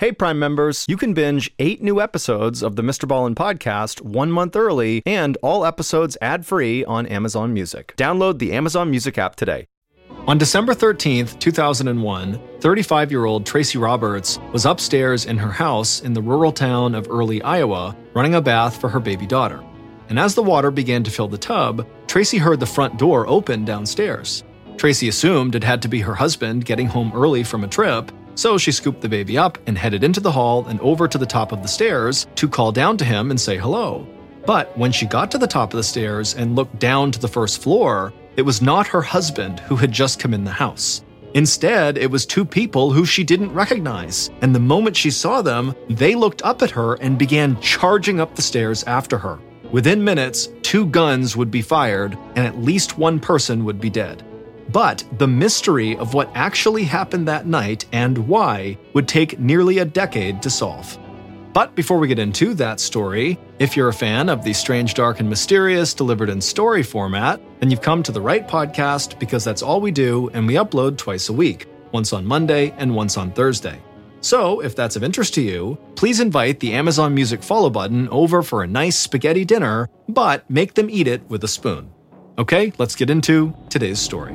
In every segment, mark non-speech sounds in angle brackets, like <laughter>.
Hey, Prime members, you can binge eight new episodes of the Mr. Ballen podcast one month early and all episodes ad free on Amazon Music. Download the Amazon Music app today. On December 13th, 2001, 35 year old Tracey Roberts was upstairs in her house in the rural town of Early, Iowa, running a bath for her baby daughter. And as the water began to fill the tub, Tracey heard the front door open downstairs. Tracey assumed it had to be her husband getting home early from a trip, so she scooped the baby up and headed into the hall and over to the top of the stairs to call down to him and say hello. But when she got to the top of the stairs and looked down to the first floor, it was not her husband who had just come in the house. Instead, it was two people who she didn't recognize, and the moment she saw them, they looked up at her and began charging up the stairs after her. Within minutes, two guns would be fired, and at least one person would be dead. But the mystery of what actually happened that night and why would take nearly a decade to solve. But before we get into that story, if you're a fan of the strange, dark, and mysterious delivered in story format, then you've come to the right podcast because that's all we do and we upload twice a week, once on Monday and once on Thursday. So, if that's of interest to you, please invite the Amazon Music follow button over for a nice spaghetti dinner, but make them eat it with a spoon. Okay, let's get into today's story.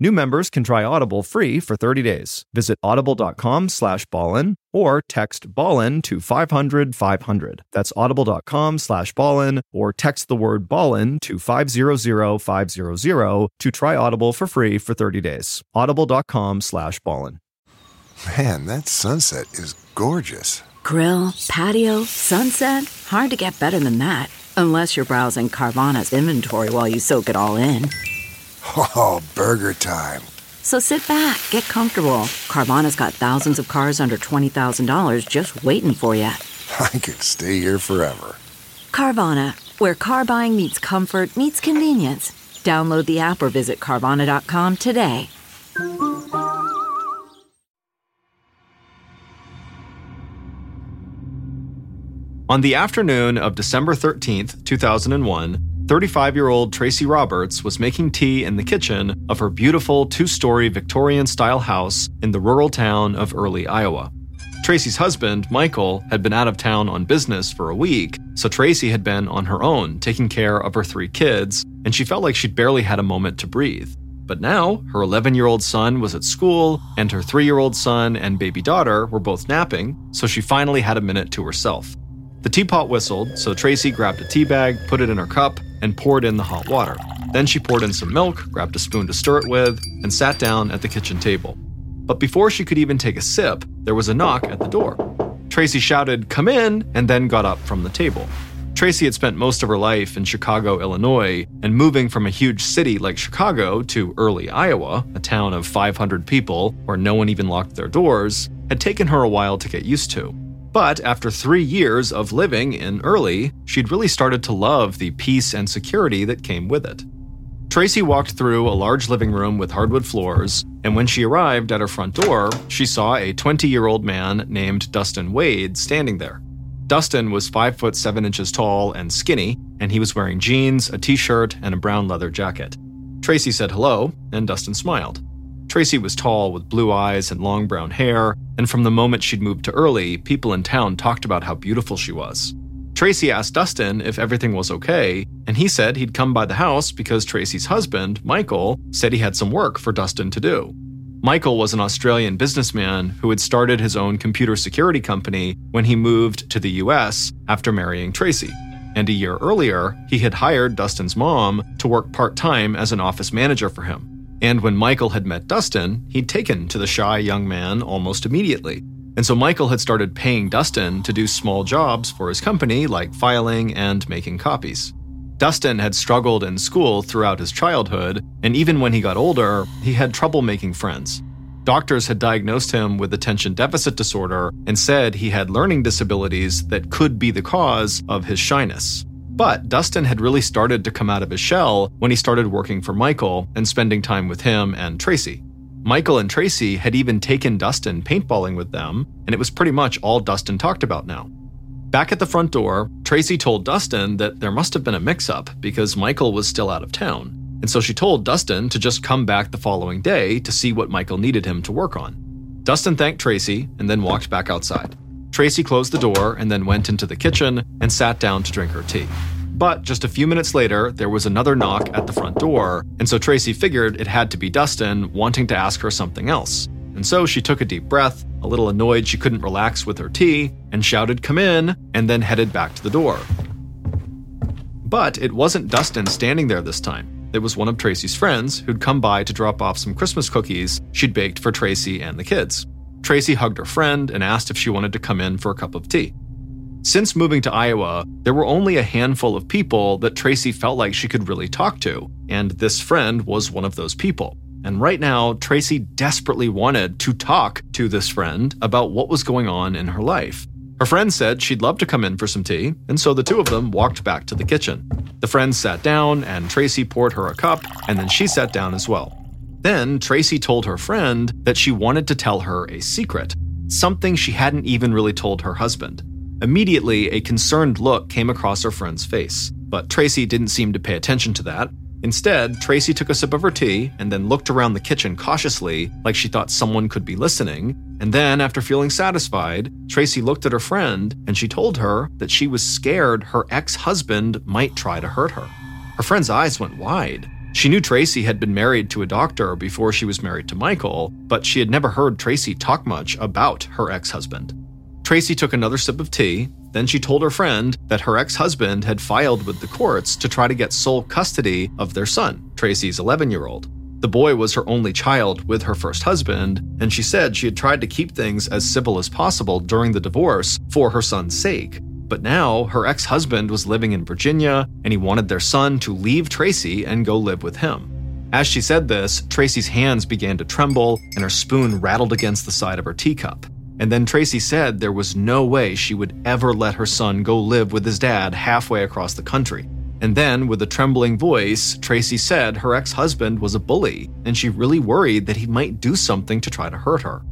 New members can try Audible free for 30 days. Visit audible.com slash ballen or text ballen to 500 500. That's audible.com slash ballen or text the word ballen to 500 500 to try Audible for free for 30 days. Audible.com slash ballen. Man, that sunset is gorgeous. Grill, patio, sunset. Hard to get better than that. Unless you're browsing Carvana's inventory while you soak it all in. Oh, burger time. So sit back, get comfortable. Carvana's got thousands of cars under $20,000 just waiting for you. <laughs> I could stay here forever. Carvana, where car buying meets comfort, meets convenience. Download the app or visit Carvana.com today. On the afternoon of December 13th, 2001, 35 year old Tracey Roberts was making tea in the kitchen of her beautiful two story Victorian style house in the rural town of Early, Iowa. Tracey's husband, Michael, had been out of town on business for a week, so Tracey had been on her own, taking care of her three kids, and she felt like she'd barely had a moment to breathe. But now, her 11 year old son was at school, and her 3 year old son and baby daughter were both napping, so she finally had a minute to herself. The teapot whistled, so Tracey grabbed a tea bag, put it in her cup, and poured in the hot water. Then she poured in some milk, grabbed a spoon to stir it with, and sat down at the kitchen table. But before she could even take a sip, there was a knock at the door. Tracey shouted, Come in, and then got up from the table. Tracey had spent most of her life in Chicago, Illinois, and moving from a huge city like Chicago to Early, Iowa, a town of 500 people where no one even locked their doors, had taken her a while to get used to. But after three years of living in Early, she'd really started to love the peace and security that came with it. Tracey walked through a large living room with hardwood floors, and when she arrived at her front door, she saw a 20 year old man named Dustin Wade standing there. Dustin was 5 foot 7 inches tall and skinny, and he was wearing jeans, a t shirt, and a brown leather jacket. Tracey said hello, and Dustin smiled. Tracey was tall with blue eyes and long brown hair, and from the moment she'd moved to Early, people in town talked about how beautiful she was. Tracey asked Dustin if everything was okay, and he said he'd come by the house because Tracey's husband, Michael, said he had some work for Dustin to do. Michael was an Australian businessman who had started his own computer security company when he moved to the US after marrying Tracey. And a year earlier, he had hired Dustin's mom to work part time as an office manager for him. And when Michael had met Dustin, he'd taken to the shy young man almost immediately. And so Michael had started paying Dustin to do small jobs for his company, like filing and making copies. Dustin had struggled in school throughout his childhood, and even when he got older, he had trouble making friends. Doctors had diagnosed him with attention deficit disorder and said he had learning disabilities that could be the cause of his shyness. But Dustin had really started to come out of his shell when he started working for Michael and spending time with him and Tracey. Michael and Tracey had even taken Dustin paintballing with them, and it was pretty much all Dustin talked about now. Back at the front door, Tracey told Dustin that there must have been a mix up because Michael was still out of town. And so she told Dustin to just come back the following day to see what Michael needed him to work on. Dustin thanked Tracey and then walked back outside. Tracey closed the door and then went into the kitchen and sat down to drink her tea. But just a few minutes later, there was another knock at the front door, and so Tracey figured it had to be Dustin wanting to ask her something else. And so she took a deep breath, a little annoyed she couldn't relax with her tea, and shouted, Come in, and then headed back to the door. But it wasn't Dustin standing there this time. It was one of Tracey's friends who'd come by to drop off some Christmas cookies she'd baked for Tracey and the kids. Tracey hugged her friend and asked if she wanted to come in for a cup of tea. Since moving to Iowa, there were only a handful of people that Tracey felt like she could really talk to, and this friend was one of those people. And right now, Tracey desperately wanted to talk to this friend about what was going on in her life. Her friend said she'd love to come in for some tea, and so the two of them walked back to the kitchen. The friend sat down, and Tracey poured her a cup, and then she sat down as well. Then Tracey told her friend that she wanted to tell her a secret, something she hadn't even really told her husband. Immediately, a concerned look came across her friend's face, but Tracey didn't seem to pay attention to that Instead, Tracey took a sip of her tea and then looked around the kitchen cautiously, like she thought someone could be listening. And then, after feeling satisfied, Tracey looked at her friend and she told her that she was scared her ex husband might try to hurt her. Her friend's eyes went wide. She knew Tracey had been married to a doctor before she was married to Michael, but she had never heard Tracey talk much about her ex husband. Tracey took another sip of tea then she told her friend that her ex husband had filed with the courts to try to get sole custody of their son, Tracey's 11 year old. The boy was her only child with her first husband, and she said she had tried to keep things as civil as possible during the divorce for her son's sake. But now her ex husband was living in Virginia, and he wanted their son to leave Tracey and go live with him. As she said this, Tracey's hands began to tremble, and her spoon rattled against the side of her teacup. And then Tracey said there was no way she would ever let her son go live with his dad halfway across the country. And then, with a trembling voice, Tracey said her ex husband was a bully, and she really worried that he might do something to try to hurt her.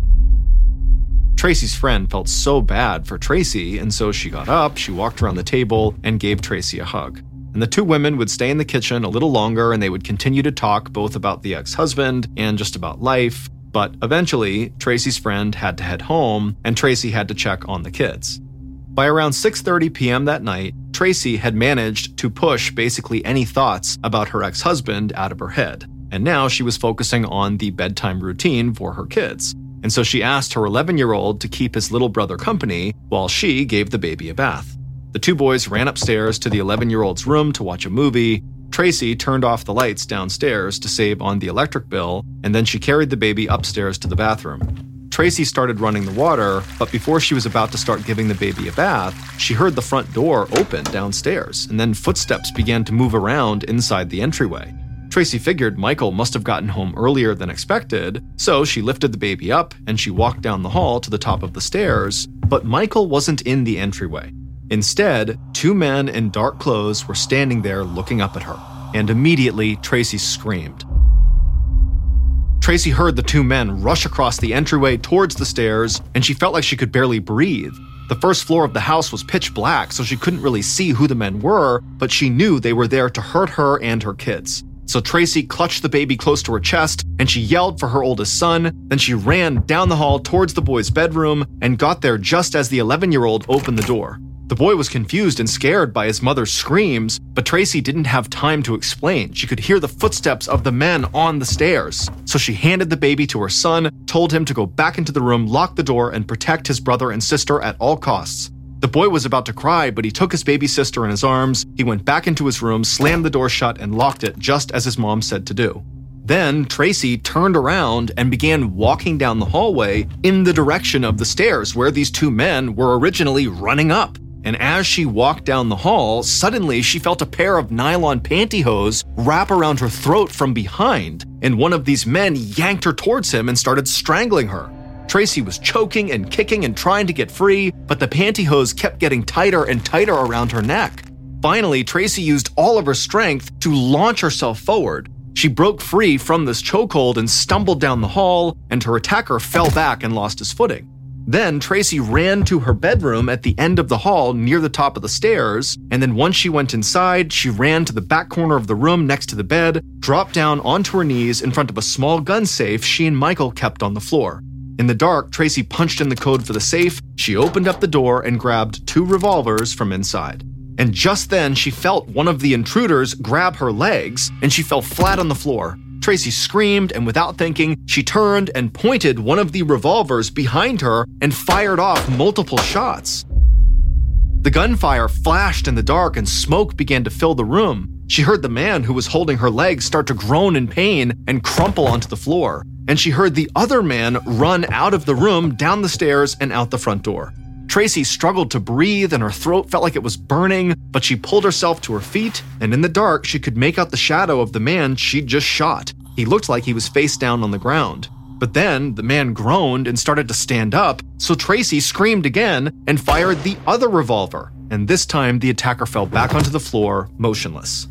Tracey's friend felt so bad for Tracey, and so she got up, she walked around the table, and gave Tracey a hug. And the two women would stay in the kitchen a little longer and they would continue to talk both about the ex husband and just about life. But eventually, Tracey's friend had to head home and Tracey had to check on the kids. By around 6:30 p.m. that night, Tracey had managed to push basically any thoughts about her ex-husband out of her head, and now she was focusing on the bedtime routine for her kids. And so she asked her 11-year-old to keep his little brother company while she gave the baby a bath. The two boys ran upstairs to the 11-year-old's room to watch a movie, Tracey turned off the lights downstairs to save on the electric bill, and then she carried the baby upstairs to the bathroom. Tracey started running the water, but before she was about to start giving the baby a bath, she heard the front door open downstairs, and then footsteps began to move around inside the entryway. Tracey figured Michael must have gotten home earlier than expected, so she lifted the baby up and she walked down the hall to the top of the stairs, but Michael wasn't in the entryway. Instead, two men in dark clothes were standing there looking up at her, and immediately Tracey screamed. Tracey heard the two men rush across the entryway towards the stairs, and she felt like she could barely breathe. The first floor of the house was pitch black, so she couldn't really see who the men were, but she knew they were there to hurt her and her kids. So Tracey clutched the baby close to her chest and she yelled for her oldest son. Then she ran down the hall towards the boy's bedroom and got there just as the 11 year old opened the door. The boy was confused and scared by his mother's screams, but Tracey didn't have time to explain. She could hear the footsteps of the men on the stairs. So she handed the baby to her son, told him to go back into the room, lock the door, and protect his brother and sister at all costs. The boy was about to cry, but he took his baby sister in his arms. He went back into his room, slammed the door shut, and locked it just as his mom said to do. Then Tracey turned around and began walking down the hallway in the direction of the stairs where these two men were originally running up. And as she walked down the hall, suddenly she felt a pair of nylon pantyhose wrap around her throat from behind, and one of these men yanked her towards him and started strangling her. Tracey was choking and kicking and trying to get free, but the pantyhose kept getting tighter and tighter around her neck. Finally, Tracey used all of her strength to launch herself forward. She broke free from this chokehold and stumbled down the hall, and her attacker fell back and lost his footing. Then Tracey ran to her bedroom at the end of the hall near the top of the stairs, and then once she went inside, she ran to the back corner of the room next to the bed, dropped down onto her knees in front of a small gun safe she and Michael kept on the floor. In the dark, Tracey punched in the code for the safe, she opened up the door and grabbed two revolvers from inside. And just then, she felt one of the intruders grab her legs, and she fell flat on the floor. Tracey screamed, and without thinking, she turned and pointed one of the revolvers behind her and fired off multiple shots. The gunfire flashed in the dark, and smoke began to fill the room. She heard the man who was holding her legs start to groan in pain and crumple onto the floor. And she heard the other man run out of the room, down the stairs, and out the front door. Tracey struggled to breathe and her throat felt like it was burning, but she pulled herself to her feet, and in the dark, she could make out the shadow of the man she'd just shot. He looked like he was face down on the ground. But then the man groaned and started to stand up, so Tracey screamed again and fired the other revolver, and this time the attacker fell back onto the floor, motionless.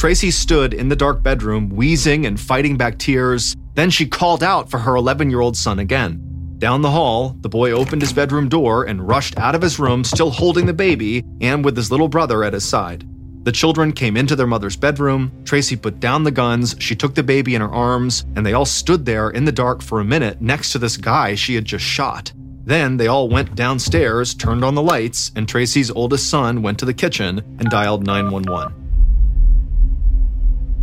Tracey stood in the dark bedroom, wheezing and fighting back tears. Then she called out for her 11 year old son again. Down the hall, the boy opened his bedroom door and rushed out of his room, still holding the baby and with his little brother at his side. The children came into their mother's bedroom. Tracey put down the guns, she took the baby in her arms, and they all stood there in the dark for a minute next to this guy she had just shot. Then they all went downstairs, turned on the lights, and Tracey's oldest son went to the kitchen and dialed 911.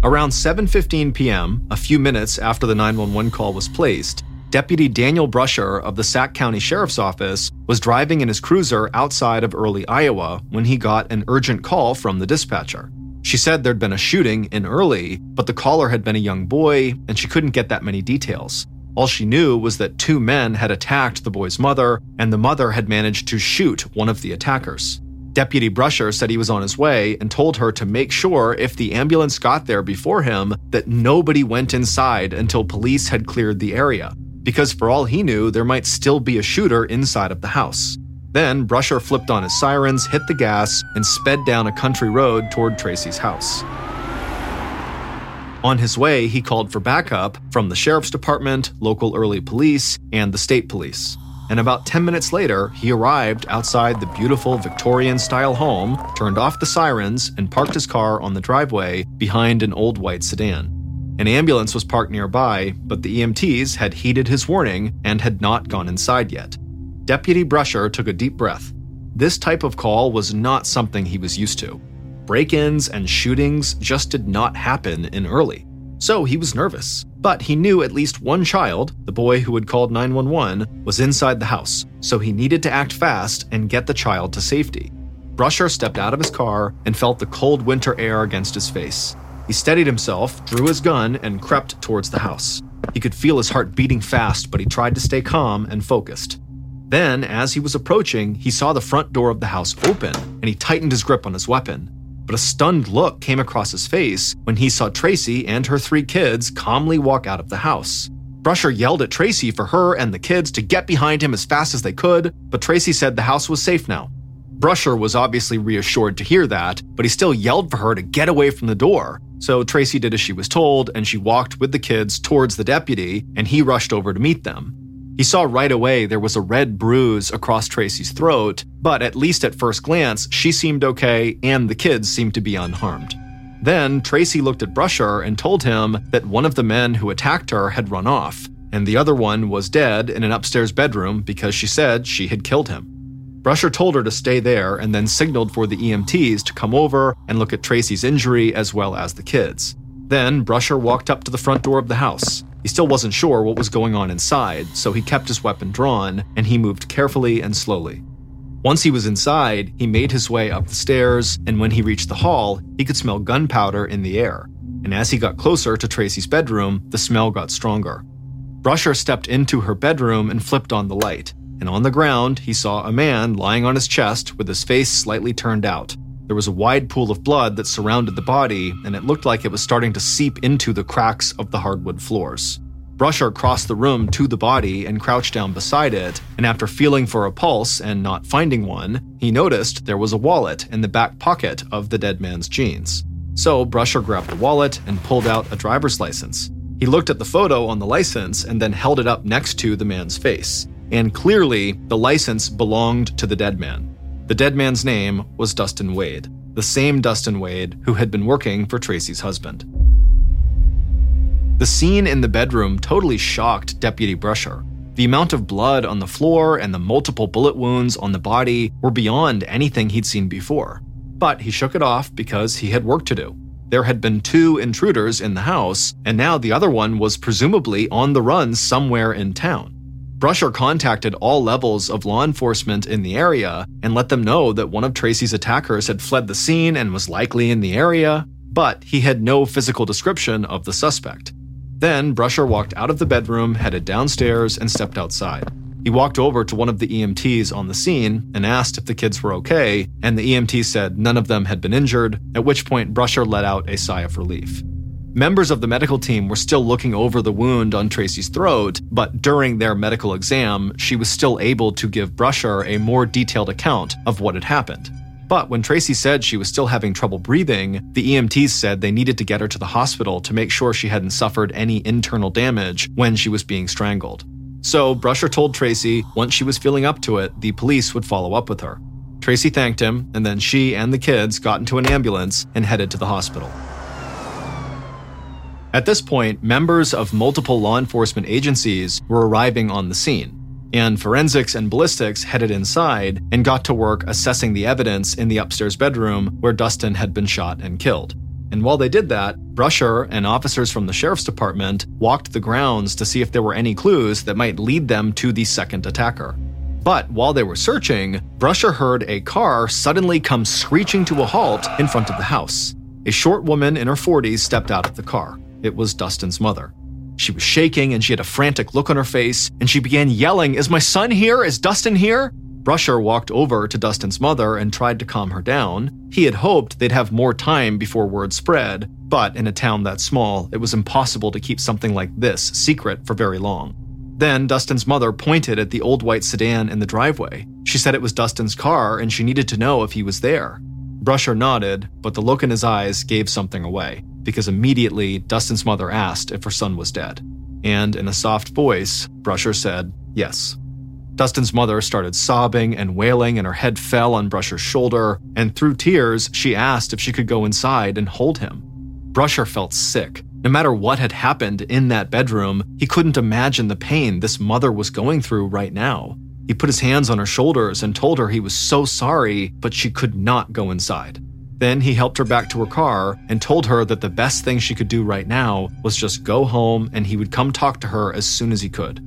Around 7:15 p.m., a few minutes after the 911 call was placed, Deputy Daniel Brusher of the Sac County Sheriff's Office was driving in his cruiser outside of Early, Iowa, when he got an urgent call from the dispatcher. She said there'd been a shooting in Early, but the caller had been a young boy, and she couldn't get that many details. All she knew was that two men had attacked the boy's mother, and the mother had managed to shoot one of the attackers. Deputy Brusher said he was on his way and told her to make sure if the ambulance got there before him that nobody went inside until police had cleared the area because for all he knew, there might still be a shooter inside of the house. Then Brusher flipped on his sirens, hit the gas, and sped down a country road toward Tracey's house. On his way, he called for backup from the sheriff's department, local Early police, and the state police. And about 10 minutes later, he arrived outside the beautiful Victorian style home, turned off the sirens, and parked his car on the driveway behind an old white sedan. An ambulance was parked nearby, but the EMTs had heeded his warning and had not gone inside yet. Deputy Brusher took a deep breath. This type of call was not something he was used to. Break ins and shootings just did not happen in Early. So he was nervous. But he knew at least one child, the boy who had called 911, was inside the house, so he needed to act fast and get the child to safety. Brusher stepped out of his car and felt the cold winter air against his face. He steadied himself, drew his gun, and crept towards the house. He could feel his heart beating fast, but he tried to stay calm and focused. Then, as he was approaching, he saw the front door of the house open, and he tightened his grip on his weapon. But a stunned look came across his face when he saw Tracey and her three kids calmly walk out of the house. Brusher yelled at Tracey for her and the kids to get behind him as fast as they could, but Tracey said the house was safe now. Brusher was obviously reassured to hear that, but he still yelled for her to get away from the door, so Tracey did as she was told, and she walked with the kids towards the deputy, and he rushed over to meet them. He saw right away there was a red bruise across Tracey's throat, but at least at first glance, she seemed okay and the kids seemed to be unharmed. Then Tracey looked at Brusher and told him that one of the men who attacked her had run off, and the other one was dead in an upstairs bedroom because she said she had killed him. Brusher told her to stay there and then signaled for the EMTs to come over and look at Tracey's injury as well as the kids. Then Brusher walked up to the front door of the house. He still wasn't sure what was going on inside, so he kept his weapon drawn and he moved carefully and slowly. Once he was inside, he made his way up the stairs, and when he reached the hall, he could smell gunpowder in the air. And as he got closer to Tracey's bedroom, the smell got stronger. Brusher stepped into her bedroom and flipped on the light and on the ground, he saw a man lying on his chest with his face slightly turned out. There was a wide pool of blood that surrounded the body, and it looked like it was starting to seep into the cracks of the hardwood floors. Brusher crossed the room to the body and crouched down beside it, and after feeling for a pulse and not finding one, he noticed there was a wallet in the back pocket of the dead man's jeans. So Brusher grabbed the wallet and pulled out a driver's license. He looked at the photo on the license and then held it up next to the man's face and clearly the license belonged to the dead man. The dead man's name was Dustin Wade, the same Dustin Wade who had been working for Tracey's husband. The scene in the bedroom totally shocked Deputy Brusher. The amount of blood on the floor and the multiple bullet wounds on the body were beyond anything he'd seen before. But he shook it off because he had work to do. There had been two intruders in the house, and now the other one was presumably on the run somewhere in town. Brusher contacted all levels of law enforcement in the area and let them know that one of Tracey's attackers had fled the scene and was likely in the area, but he had no physical description of the suspect. Then Brusher walked out of the bedroom, headed downstairs, and stepped outside. He walked over to one of the EMTs on the scene and asked if the kids were okay, and the EMT said none of them had been injured, at which point Brusher let out a sigh of relief. Members of the medical team were still looking over the wound on Tracey's throat, but during their medical exam, she was still able to give Brusher a more detailed account of what had happened. But when Tracey said she was still having trouble breathing, the EMTs said they needed to get her to the hospital to make sure she hadn't suffered any internal damage when she was being strangled. So Brusher told Tracey once she was feeling up to it, the police would follow up with her. Tracey thanked him, and then she and the kids got into an ambulance and headed to the hospital. At this point, members of multiple law enforcement agencies were arriving on the scene, and forensics and ballistics headed inside and got to work assessing the evidence in the upstairs bedroom where Dustin had been shot and killed. And while they did that, Brusher and officers from the sheriff's department walked the grounds to see if there were any clues that might lead them to the second attacker. But while they were searching, Brusher heard a car suddenly come screeching to a halt in front of the house. A short woman in her 40s stepped out of the car. It was Dustin's mother. She was shaking and she had a frantic look on her face, and she began yelling, Is my son here? Is Dustin here? Brusher walked over to Dustin's mother and tried to calm her down. He had hoped they'd have more time before word spread, but in a town that small, it was impossible to keep something like this secret for very long. Then Dustin's mother pointed at the old white sedan in the driveway. She said it was Dustin's car and she needed to know if he was there. Brusher nodded, but the look in his eyes gave something away because immediately Dustin's mother asked if her son was dead. And in a soft voice, Brusher said, Yes. Dustin's mother started sobbing and wailing, and her head fell on Brusher's shoulder. And through tears, she asked if she could go inside and hold him. Brusher felt sick. No matter what had happened in that bedroom, he couldn't imagine the pain this mother was going through right now. He put his hands on her shoulders and told her he was so sorry, but she could not go inside. Then he helped her back to her car and told her that the best thing she could do right now was just go home and he would come talk to her as soon as he could.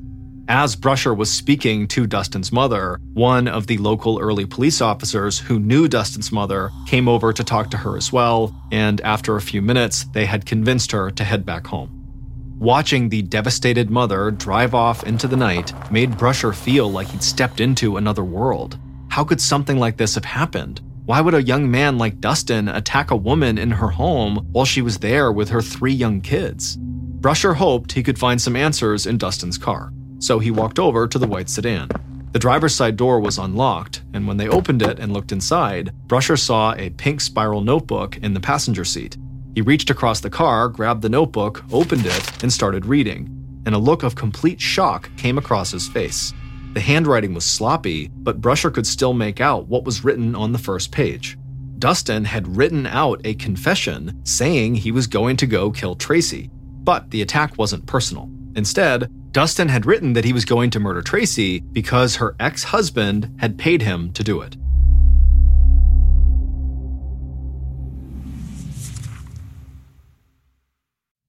As Brusher was speaking to Dustin's mother, one of the local Early police officers who knew Dustin's mother came over to talk to her as well, and after a few minutes, they had convinced her to head back home. Watching the devastated mother drive off into the night made Brusher feel like he'd stepped into another world. How could something like this have happened? Why would a young man like Dustin attack a woman in her home while she was there with her three young kids? Brusher hoped he could find some answers in Dustin's car, so he walked over to the white sedan. The driver's side door was unlocked, and when they opened it and looked inside, Brusher saw a pink spiral notebook in the passenger seat. He reached across the car, grabbed the notebook, opened it, and started reading, and a look of complete shock came across his face. The handwriting was sloppy, but Brusher could still make out what was written on the first page. Dustin had written out a confession saying he was going to go kill Tracey, but the attack wasn't personal. Instead, Dustin had written that he was going to murder Tracey because her ex husband had paid him to do it.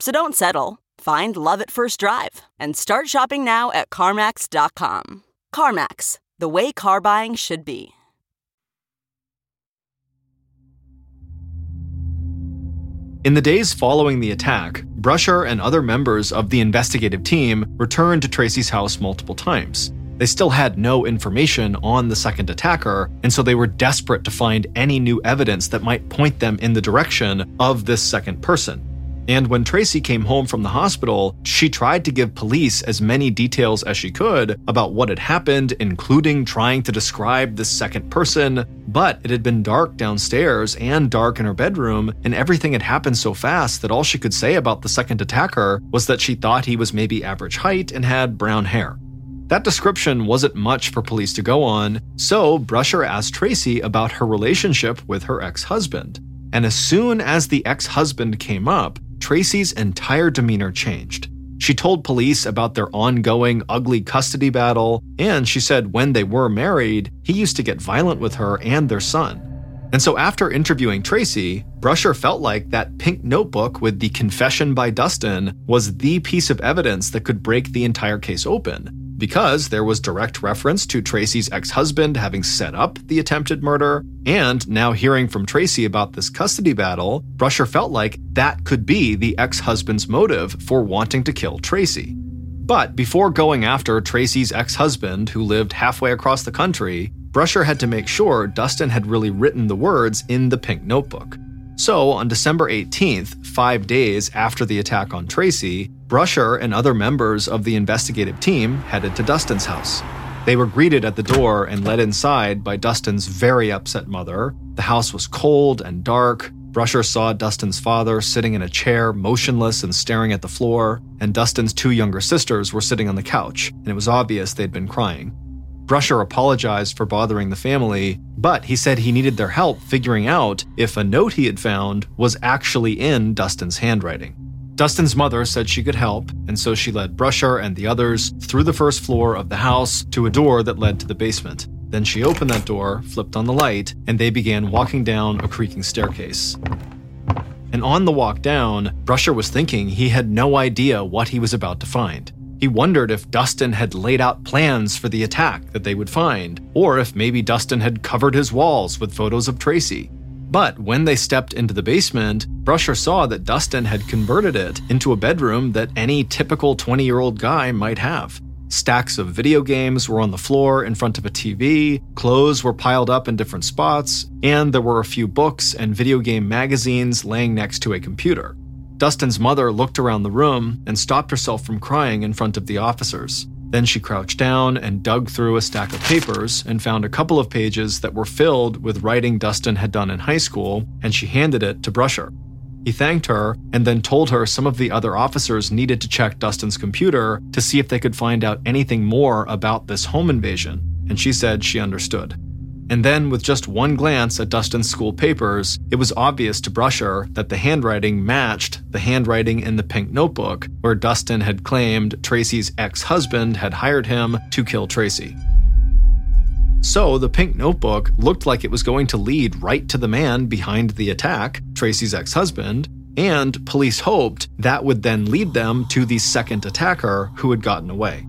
So don't settle. Find love at first drive and start shopping now at CarMax.com. CarMax, the way car buying should be. In the days following the attack, Brusher and other members of the investigative team returned to Tracey's house multiple times. They still had no information on the second attacker, and so they were desperate to find any new evidence that might point them in the direction of this second person. And when Tracey came home from the hospital, she tried to give police as many details as she could about what had happened, including trying to describe the second person. But it had been dark downstairs and dark in her bedroom, and everything had happened so fast that all she could say about the second attacker was that she thought he was maybe average height and had brown hair. That description wasn't much for police to go on, so Brusher asked Tracey about her relationship with her ex husband. And as soon as the ex husband came up, Tracey's entire demeanor changed. She told police about their ongoing ugly custody battle, and she said when they were married, he used to get violent with her and their son. And so, after interviewing Tracey, Brusher felt like that pink notebook with the confession by Dustin was the piece of evidence that could break the entire case open because there was direct reference to Tracey's ex husband having set up the attempted murder, and now hearing from Tracey about this custody battle, Brusher felt like that could be the ex husband's motive for wanting to kill Tracey. But before going after Tracey's ex husband, who lived halfway across the country, Brusher had to make sure Dustin had really written the words in the pink notebook. So, on December 18th, five days after the attack on Tracey, Brusher and other members of the investigative team headed to Dustin's house. They were greeted at the door and led inside by Dustin's very upset mother. The house was cold and dark. Brusher saw Dustin's father sitting in a chair, motionless and staring at the floor, and Dustin's two younger sisters were sitting on the couch, and it was obvious they'd been crying. Brusher apologized for bothering the family, but he said he needed their help figuring out if a note he had found was actually in Dustin's handwriting. Dustin's mother said she could help, and so she led Brusher and the others through the first floor of the house to a door that led to the basement. Then she opened that door, flipped on the light, and they began walking down a creaking staircase. And on the walk down, Brusher was thinking he had no idea what he was about to find. He wondered if Dustin had laid out plans for the attack that they would find, or if maybe Dustin had covered his walls with photos of Tracey. But when they stepped into the basement, Brusher saw that Dustin had converted it into a bedroom that any typical 20 year old guy might have. Stacks of video games were on the floor in front of a TV, clothes were piled up in different spots, and there were a few books and video game magazines laying next to a computer. Dustin's mother looked around the room and stopped herself from crying in front of the officers. Then she crouched down and dug through a stack of papers and found a couple of pages that were filled with writing Dustin had done in high school, and she handed it to Brusher. He thanked her and then told her some of the other officers needed to check Dustin's computer to see if they could find out anything more about this home invasion, and she said she understood. And then, with just one glance at Dustin's school papers, it was obvious to Brusher that the handwriting matched the handwriting in the pink notebook where Dustin had claimed Tracey's ex husband had hired him to kill Tracey. So, the pink notebook looked like it was going to lead right to the man behind the attack, Tracey's ex husband, and police hoped that would then lead them to the second attacker who had gotten away.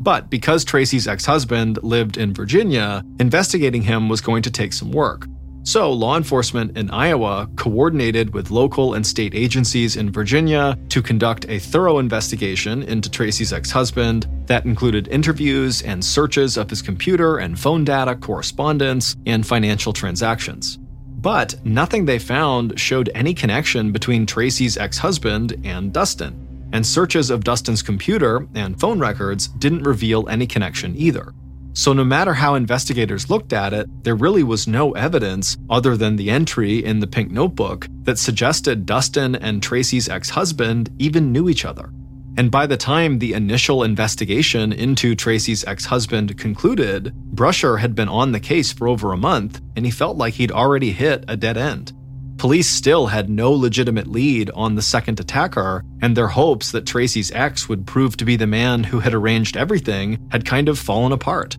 But because Tracey's ex husband lived in Virginia, investigating him was going to take some work. So, law enforcement in Iowa coordinated with local and state agencies in Virginia to conduct a thorough investigation into Tracey's ex husband that included interviews and searches of his computer and phone data, correspondence, and financial transactions. But nothing they found showed any connection between Tracey's ex husband and Dustin, and searches of Dustin's computer and phone records didn't reveal any connection either. So, no matter how investigators looked at it, there really was no evidence other than the entry in the pink notebook that suggested Dustin and Tracey's ex husband even knew each other. And by the time the initial investigation into Tracey's ex husband concluded, Brusher had been on the case for over a month, and he felt like he'd already hit a dead end. Police still had no legitimate lead on the second attacker, and their hopes that Tracey's ex would prove to be the man who had arranged everything had kind of fallen apart.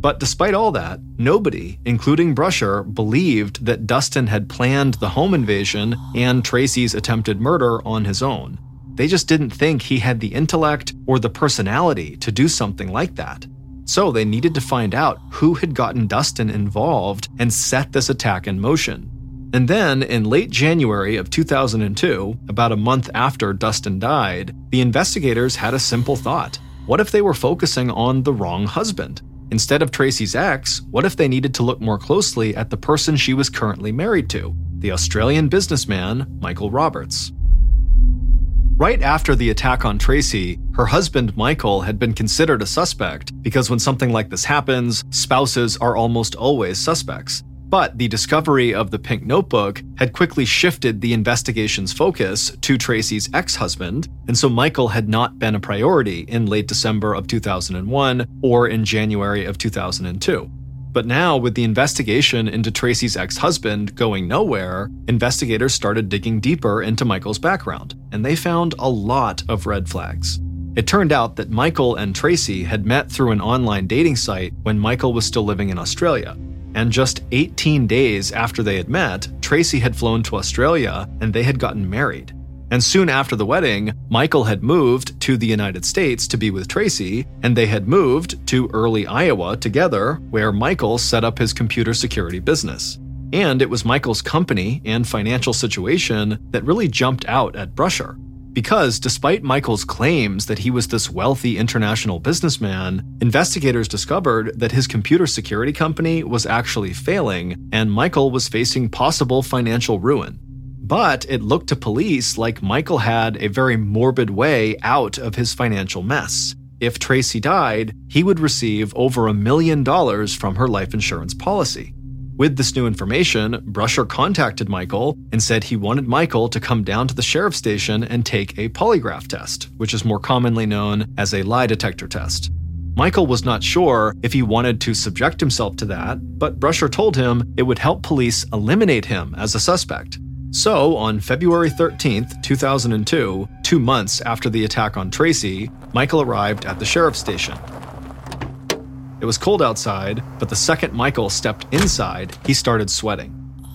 But despite all that, nobody, including Brusher, believed that Dustin had planned the home invasion and Tracey's attempted murder on his own. They just didn't think he had the intellect or the personality to do something like that. So they needed to find out who had gotten Dustin involved and set this attack in motion. And then, in late January of 2002, about a month after Dustin died, the investigators had a simple thought. What if they were focusing on the wrong husband? Instead of Tracey's ex, what if they needed to look more closely at the person she was currently married to, the Australian businessman Michael Roberts? Right after the attack on Tracey, her husband Michael had been considered a suspect because when something like this happens, spouses are almost always suspects. But the discovery of the pink notebook had quickly shifted the investigation's focus to Tracey's ex husband, and so Michael had not been a priority in late December of 2001 or in January of 2002. But now, with the investigation into Tracey's ex husband going nowhere, investigators started digging deeper into Michael's background, and they found a lot of red flags. It turned out that Michael and Tracey had met through an online dating site when Michael was still living in Australia, and just 18 days after they had met, Tracey had flown to Australia and they had gotten married. And soon after the wedding, Michael had moved to the United States to be with Tracey, and they had moved to Early, Iowa together, where Michael set up his computer security business. And it was Michael's company and financial situation that really jumped out at Brusher. Because despite Michael's claims that he was this wealthy international businessman, investigators discovered that his computer security company was actually failing and Michael was facing possible financial ruin. But it looked to police like Michael had a very morbid way out of his financial mess. If Tracey died, he would receive over a million dollars from her life insurance policy. With this new information, Brusher contacted Michael and said he wanted Michael to come down to the sheriff's station and take a polygraph test, which is more commonly known as a lie detector test. Michael was not sure if he wanted to subject himself to that, but Brusher told him it would help police eliminate him as a suspect. So, on February 13, 2002, two months after the attack on Tracey, Michael arrived at the sheriff's station. It was cold outside, but the second Michael stepped inside, he started sweating.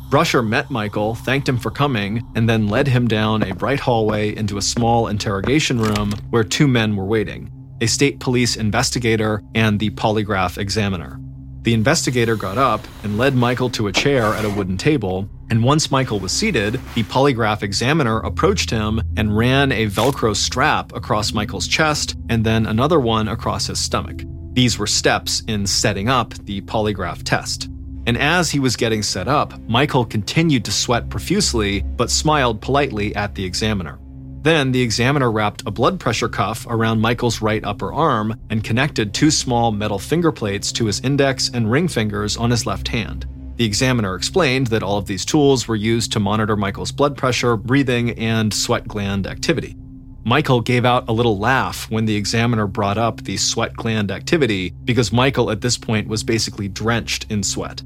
Brusher met Michael, thanked him for coming, and then led him down a bright hallway into a small interrogation room where two men were waiting a state police investigator and the polygraph examiner. The investigator got up and led Michael to a chair at a wooden table, and once Michael was seated, the polygraph examiner approached him and ran a Velcro strap across Michael's chest and then another one across his stomach. These were steps in setting up the polygraph test. And as he was getting set up, Michael continued to sweat profusely, but smiled politely at the examiner. Then the examiner wrapped a blood pressure cuff around Michael's right upper arm and connected two small metal finger plates to his index and ring fingers on his left hand. The examiner explained that all of these tools were used to monitor Michael's blood pressure, breathing, and sweat gland activity. Michael gave out a little laugh when the examiner brought up the sweat gland activity because Michael at this point was basically drenched in sweat.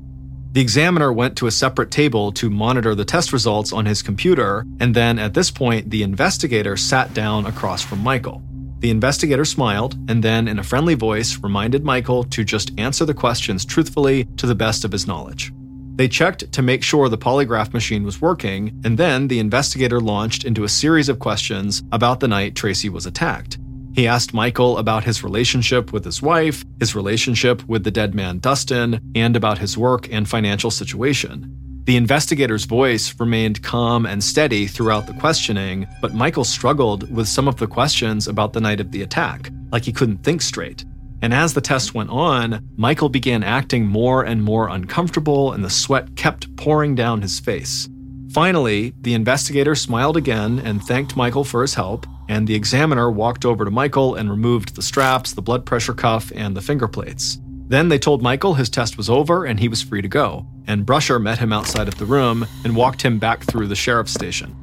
The examiner went to a separate table to monitor the test results on his computer, and then at this point, the investigator sat down across from Michael. The investigator smiled and then, in a friendly voice, reminded Michael to just answer the questions truthfully to the best of his knowledge. They checked to make sure the polygraph machine was working, and then the investigator launched into a series of questions about the night Tracey was attacked. He asked Michael about his relationship with his wife, his relationship with the dead man Dustin, and about his work and financial situation. The investigator's voice remained calm and steady throughout the questioning, but Michael struggled with some of the questions about the night of the attack, like he couldn't think straight. And as the test went on, Michael began acting more and more uncomfortable, and the sweat kept pouring down his face. Finally, the investigator smiled again and thanked Michael for his help, and the examiner walked over to Michael and removed the straps, the blood pressure cuff, and the finger plates. Then they told Michael his test was over and he was free to go, and Brusher met him outside of the room and walked him back through the sheriff's station.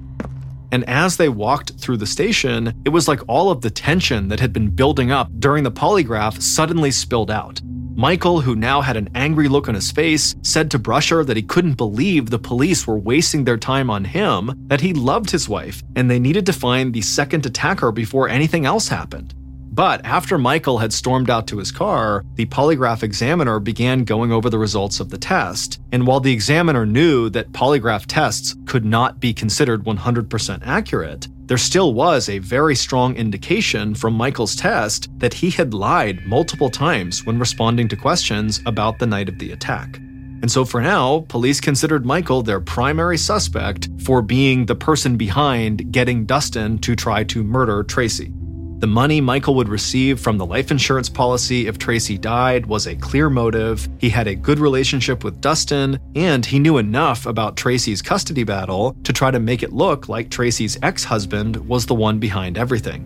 And as they walked through the station, it was like all of the tension that had been building up during the polygraph suddenly spilled out. Michael, who now had an angry look on his face, said to Brusher that he couldn't believe the police were wasting their time on him, that he loved his wife, and they needed to find the second attacker before anything else happened. But after Michael had stormed out to his car, the polygraph examiner began going over the results of the test. And while the examiner knew that polygraph tests could not be considered 100% accurate, there still was a very strong indication from Michael's test that he had lied multiple times when responding to questions about the night of the attack. And so for now, police considered Michael their primary suspect for being the person behind getting Dustin to try to murder Tracey. The money Michael would receive from the life insurance policy if Tracey died was a clear motive. He had a good relationship with Dustin, and he knew enough about Tracey's custody battle to try to make it look like Tracey's ex husband was the one behind everything.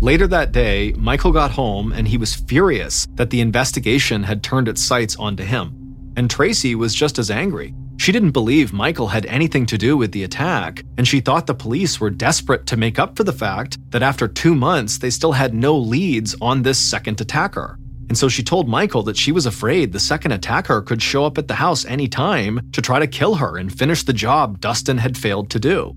Later that day, Michael got home and he was furious that the investigation had turned its sights onto him. And Tracey was just as angry. She didn't believe Michael had anything to do with the attack, and she thought the police were desperate to make up for the fact that after two months they still had no leads on this second attacker. And so she told Michael that she was afraid the second attacker could show up at the house anytime to try to kill her and finish the job Dustin had failed to do.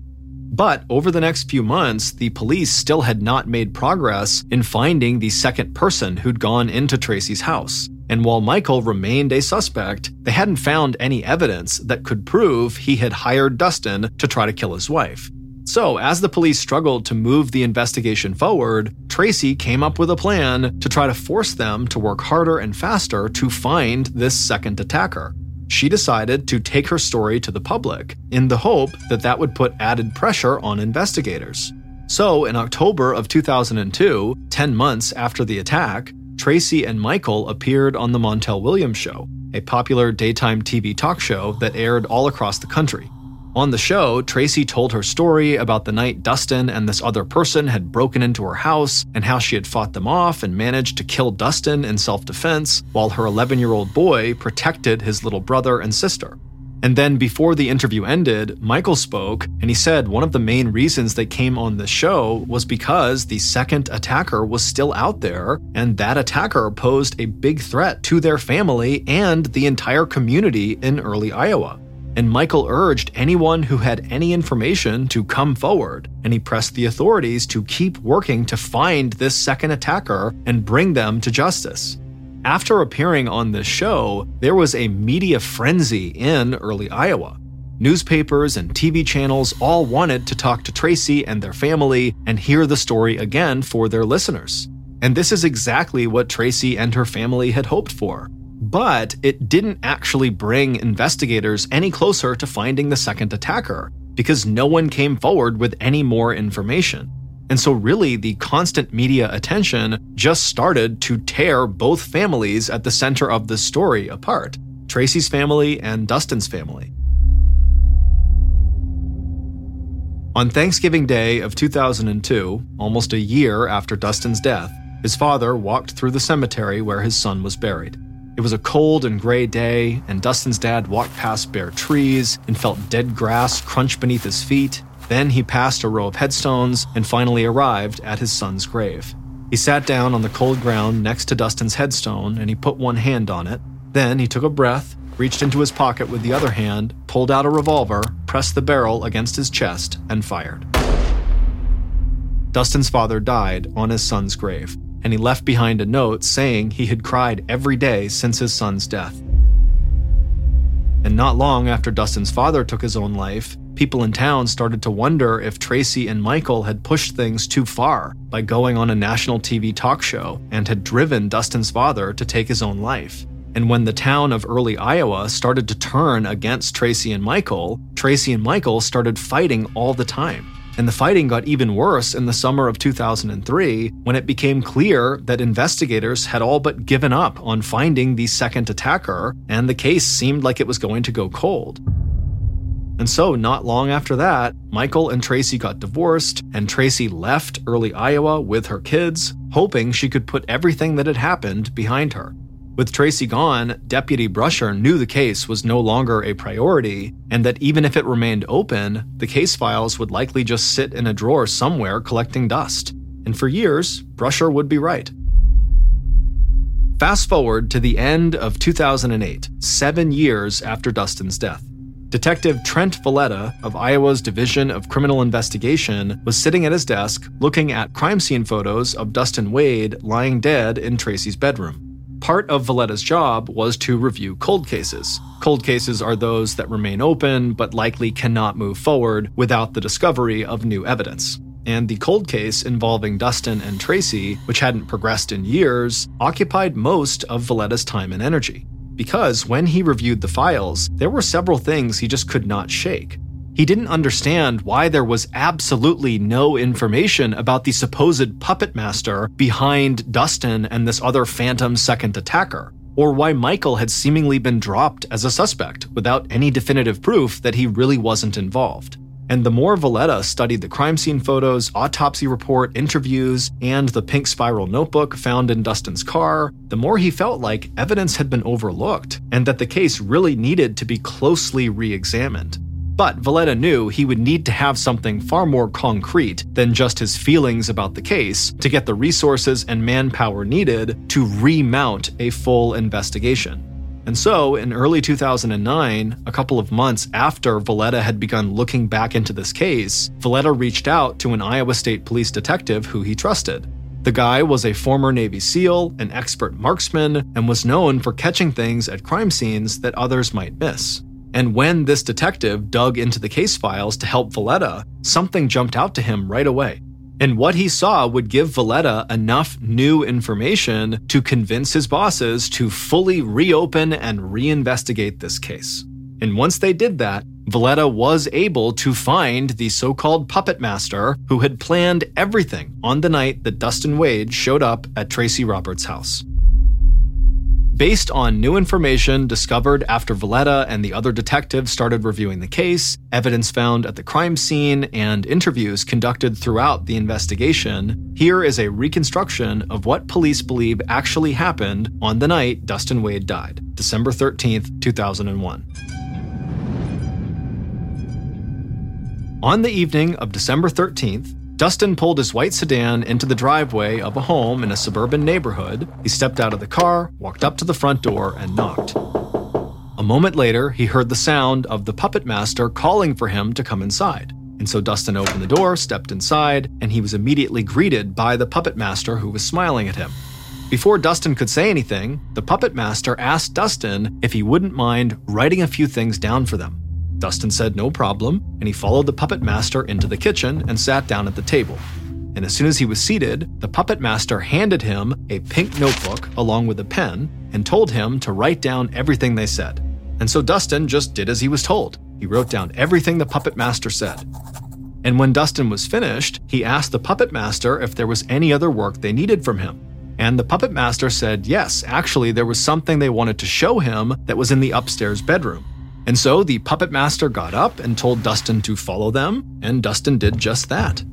But over the next few months, the police still had not made progress in finding the second person who'd gone into Tracey's house. And while Michael remained a suspect, they hadn't found any evidence that could prove he had hired Dustin to try to kill his wife. So, as the police struggled to move the investigation forward, Tracey came up with a plan to try to force them to work harder and faster to find this second attacker. She decided to take her story to the public in the hope that that would put added pressure on investigators. So, in October of 2002, 10 months after the attack, Tracey and Michael appeared on The Montel Williams Show, a popular daytime TV talk show that aired all across the country. On the show, Tracey told her story about the night Dustin and this other person had broken into her house and how she had fought them off and managed to kill Dustin in self defense while her 11 year old boy protected his little brother and sister. And then before the interview ended, Michael spoke and he said one of the main reasons they came on the show was because the second attacker was still out there and that attacker posed a big threat to their family and the entire community in Early Iowa. And Michael urged anyone who had any information to come forward, and he pressed the authorities to keep working to find this second attacker and bring them to justice. After appearing on this show, there was a media frenzy in Early Iowa. Newspapers and TV channels all wanted to talk to Tracey and their family and hear the story again for their listeners. And this is exactly what Tracey and her family had hoped for. But it didn't actually bring investigators any closer to finding the second attacker, because no one came forward with any more information. And so, really, the constant media attention just started to tear both families at the center of the story apart Tracey's family and Dustin's family. On Thanksgiving Day of 2002, almost a year after Dustin's death, his father walked through the cemetery where his son was buried. It was a cold and gray day, and Dustin's dad walked past bare trees and felt dead grass crunch beneath his feet then he passed a row of headstones and finally arrived at his son's grave. He sat down on the cold ground next to Dustin's headstone and he put one hand on it. Then he took a breath, reached into his pocket with the other hand, pulled out a revolver, pressed the barrel against his chest, and fired. Dustin's father died on his son's grave, and he left behind a note saying he had cried every day since his son's death. And not long after Dustin's father took his own life, people in town started to wonder if Tracey and Michael had pushed things too far by going on a national TV talk show and had driven Dustin's father to take his own life. And when the town of Early, Iowa started to turn against Tracey and Michael, Tracey and Michael started fighting all the time. And the fighting got even worse in the summer of 2003 when it became clear that investigators had all but given up on finding the second attacker, and the case seemed like it was going to go cold. And so, not long after that, Michael and Tracey got divorced, and Tracey left Early Iowa with her kids, hoping she could put everything that had happened behind her. With Tracey gone, Deputy Brusher knew the case was no longer a priority, and that even if it remained open, the case files would likely just sit in a drawer somewhere collecting dust. And for years, Brusher would be right. Fast forward to the end of 2008, seven years after Dustin's death. Detective Trent Valletta of Iowa's Division of Criminal Investigation was sitting at his desk looking at crime scene photos of Dustin Wade lying dead in Tracey's bedroom. Part of Valletta's job was to review cold cases. Cold cases are those that remain open but likely cannot move forward without the discovery of new evidence. And the cold case involving Dustin and Tracy, which hadn't progressed in years, occupied most of Valletta's time and energy because when he reviewed the files, there were several things he just could not shake. He didn't understand why there was absolutely no information about the supposed puppet master behind Dustin and this other phantom second attacker, or why Michael had seemingly been dropped as a suspect without any definitive proof that he really wasn't involved. And the more Valletta studied the crime scene photos, autopsy report, interviews, and the pink spiral notebook found in Dustin's car, the more he felt like evidence had been overlooked and that the case really needed to be closely re examined. But Valletta knew he would need to have something far more concrete than just his feelings about the case to get the resources and manpower needed to remount a full investigation. And so, in early 2009, a couple of months after Valletta had begun looking back into this case, Valletta reached out to an Iowa State police detective who he trusted. The guy was a former Navy SEAL, an expert marksman, and was known for catching things at crime scenes that others might miss. And when this detective dug into the case files to help Valletta, something jumped out to him right away. And what he saw would give Valletta enough new information to convince his bosses to fully reopen and reinvestigate this case. And once they did that, Valletta was able to find the so called puppet master who had planned everything on the night that Dustin Wade showed up at Tracey Roberts' house. Based on new information discovered after Valletta and the other detectives started reviewing the case, evidence found at the crime scene, and interviews conducted throughout the investigation, here is a reconstruction of what police believe actually happened on the night Dustin Wade died, December 13th, 2001. On the evening of December 13th, Dustin pulled his white sedan into the driveway of a home in a suburban neighborhood. He stepped out of the car, walked up to the front door, and knocked. A moment later, he heard the sound of the puppet master calling for him to come inside. And so Dustin opened the door, stepped inside, and he was immediately greeted by the puppet master who was smiling at him. Before Dustin could say anything, the puppet master asked Dustin if he wouldn't mind writing a few things down for them. Dustin said no problem, and he followed the puppet master into the kitchen and sat down at the table. And as soon as he was seated, the puppet master handed him a pink notebook along with a pen and told him to write down everything they said. And so Dustin just did as he was told. He wrote down everything the puppet master said. And when Dustin was finished, he asked the puppet master if there was any other work they needed from him. And the puppet master said yes, actually, there was something they wanted to show him that was in the upstairs bedroom. And so the puppet master got up and told Dustin to follow them, and Dustin did just that.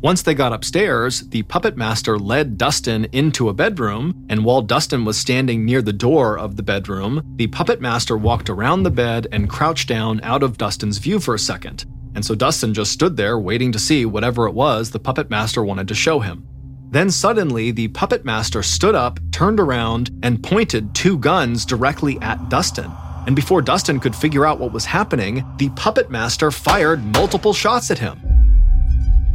Once they got upstairs, the puppet master led Dustin into a bedroom, and while Dustin was standing near the door of the bedroom, the puppet master walked around the bed and crouched down out of Dustin's view for a second. And so Dustin just stood there waiting to see whatever it was the puppet master wanted to show him. Then suddenly, the puppet master stood up, turned around, and pointed two guns directly at Dustin. And before Dustin could figure out what was happening, the puppet master fired multiple shots at him.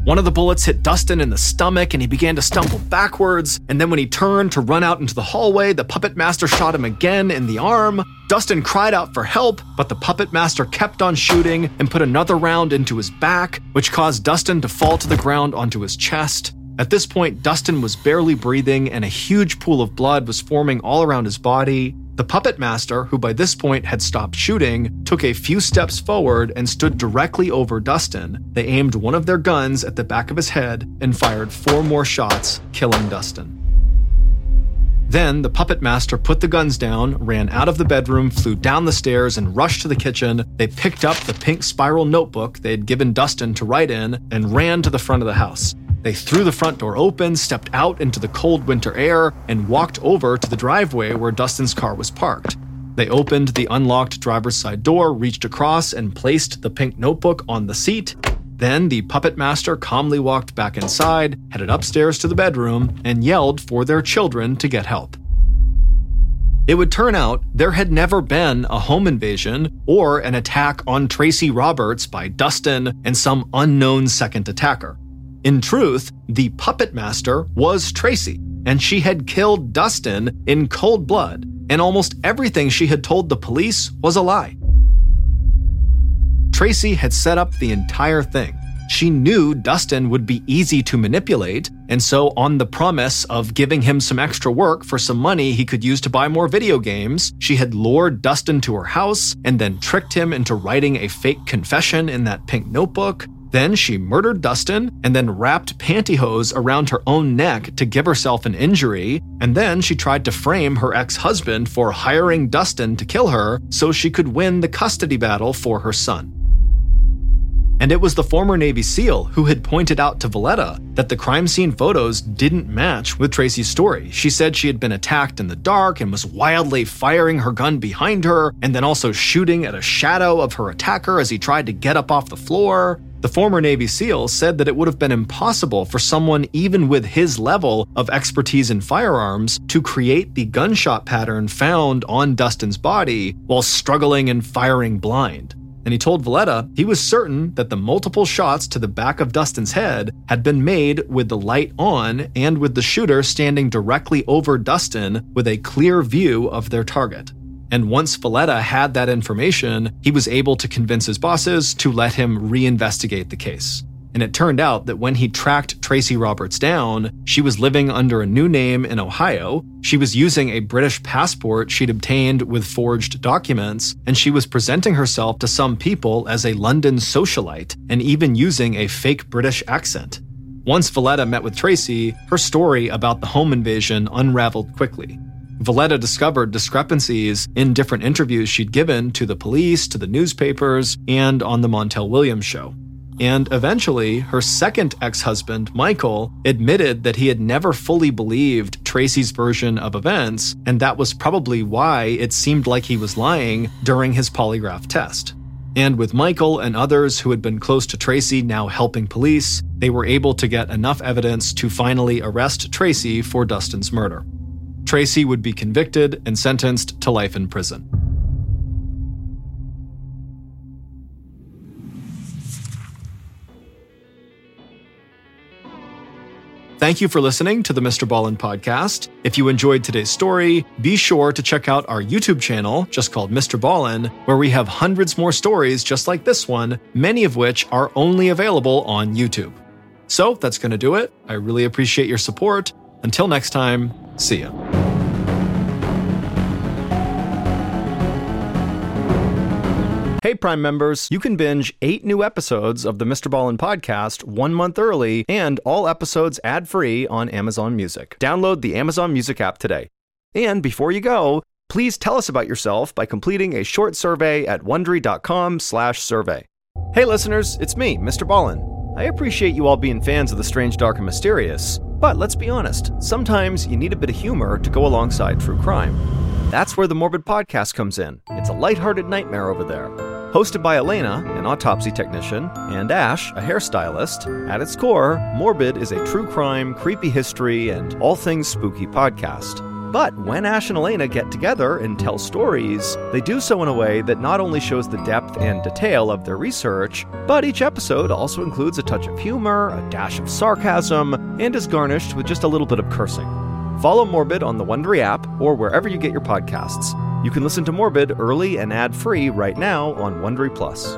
One of the bullets hit Dustin in the stomach and he began to stumble backwards. And then when he turned to run out into the hallway, the puppet master shot him again in the arm. Dustin cried out for help, but the puppet master kept on shooting and put another round into his back, which caused Dustin to fall to the ground onto his chest. At this point, Dustin was barely breathing and a huge pool of blood was forming all around his body. The puppet master, who by this point had stopped shooting, took a few steps forward and stood directly over Dustin. They aimed one of their guns at the back of his head and fired four more shots, killing Dustin. Then the puppet master put the guns down, ran out of the bedroom, flew down the stairs, and rushed to the kitchen. They picked up the pink spiral notebook they had given Dustin to write in and ran to the front of the house. They threw the front door open, stepped out into the cold winter air, and walked over to the driveway where Dustin's car was parked. They opened the unlocked driver's side door, reached across, and placed the pink notebook on the seat. Then the puppet master calmly walked back inside, headed upstairs to the bedroom, and yelled for their children to get help. It would turn out there had never been a home invasion or an attack on Tracey Roberts by Dustin and some unknown second attacker. In truth, the puppet master was Tracey, and she had killed Dustin in cold blood, and almost everything she had told the police was a lie. Tracey had set up the entire thing. She knew Dustin would be easy to manipulate, and so, on the promise of giving him some extra work for some money he could use to buy more video games, she had lured Dustin to her house and then tricked him into writing a fake confession in that pink notebook, then she murdered Dustin and then wrapped pantyhose around her own neck to give herself an injury. And then she tried to frame her ex husband for hiring Dustin to kill her so she could win the custody battle for her son. And it was the former Navy SEAL who had pointed out to Valletta that the crime scene photos didn't match with Tracey's story. She said she had been attacked in the dark and was wildly firing her gun behind her, and then also shooting at a shadow of her attacker as he tried to get up off the floor. The former Navy SEAL said that it would have been impossible for someone even with his level of expertise in firearms to create the gunshot pattern found on Dustin's body while struggling and firing blind. And he told Valletta he was certain that the multiple shots to the back of Dustin's head had been made with the light on and with the shooter standing directly over Dustin with a clear view of their target. And once Valletta had that information, he was able to convince his bosses to let him reinvestigate the case. And it turned out that when he tracked Tracey Roberts down, she was living under a new name in Ohio. She was using a British passport she'd obtained with forged documents, and she was presenting herself to some people as a London socialite and even using a fake British accent. Once Valletta met with Tracey, her story about the home invasion unraveled quickly. Valletta discovered discrepancies in different interviews she'd given to the police, to the newspapers, and on the Montel Williams show. And eventually, her second ex husband, Michael, admitted that he had never fully believed Tracey's version of events, and that was probably why it seemed like he was lying during his polygraph test. And with Michael and others who had been close to Tracey now helping police, they were able to get enough evidence to finally arrest Tracey for Dustin's murder. Tracey would be convicted and sentenced to life in prison. Thank you for listening to the Mr. Ballen podcast. If you enjoyed today's story, be sure to check out our YouTube channel, just called Mr. Ballen, where we have hundreds more stories just like this one, many of which are only available on YouTube. So that's going to do it. I really appreciate your support. Until next time, see ya. Hey, Prime members, you can binge eight new episodes of the Mr. Ballen podcast one month early and all episodes ad free on Amazon Music. Download the Amazon Music app today. And before you go, please tell us about yourself by completing a short survey at wondery.com/slash survey. Hey, listeners, it's me, Mr. Ballen. I appreciate you all being fans of the strange, dark, and mysterious, but let's be honest, sometimes you need a bit of humor to go alongside true crime. That's where the Morbid Podcast comes in. It's a lighthearted nightmare over there. Hosted by Alaina, an autopsy technician, and Ash, a hairstylist, at its core, Morbid is a true crime, creepy history, and all things spooky podcast. But when Ash and Alaina get together and tell stories, they do so in a way that not only shows the depth and detail of their research, but each episode also includes a touch of humor, a dash of sarcasm, and is garnished with just a little bit of cursing. Follow Morbid on the Wondery app or wherever you get your podcasts. You can listen to Morbid early and ad-free right now on Wondery Plus.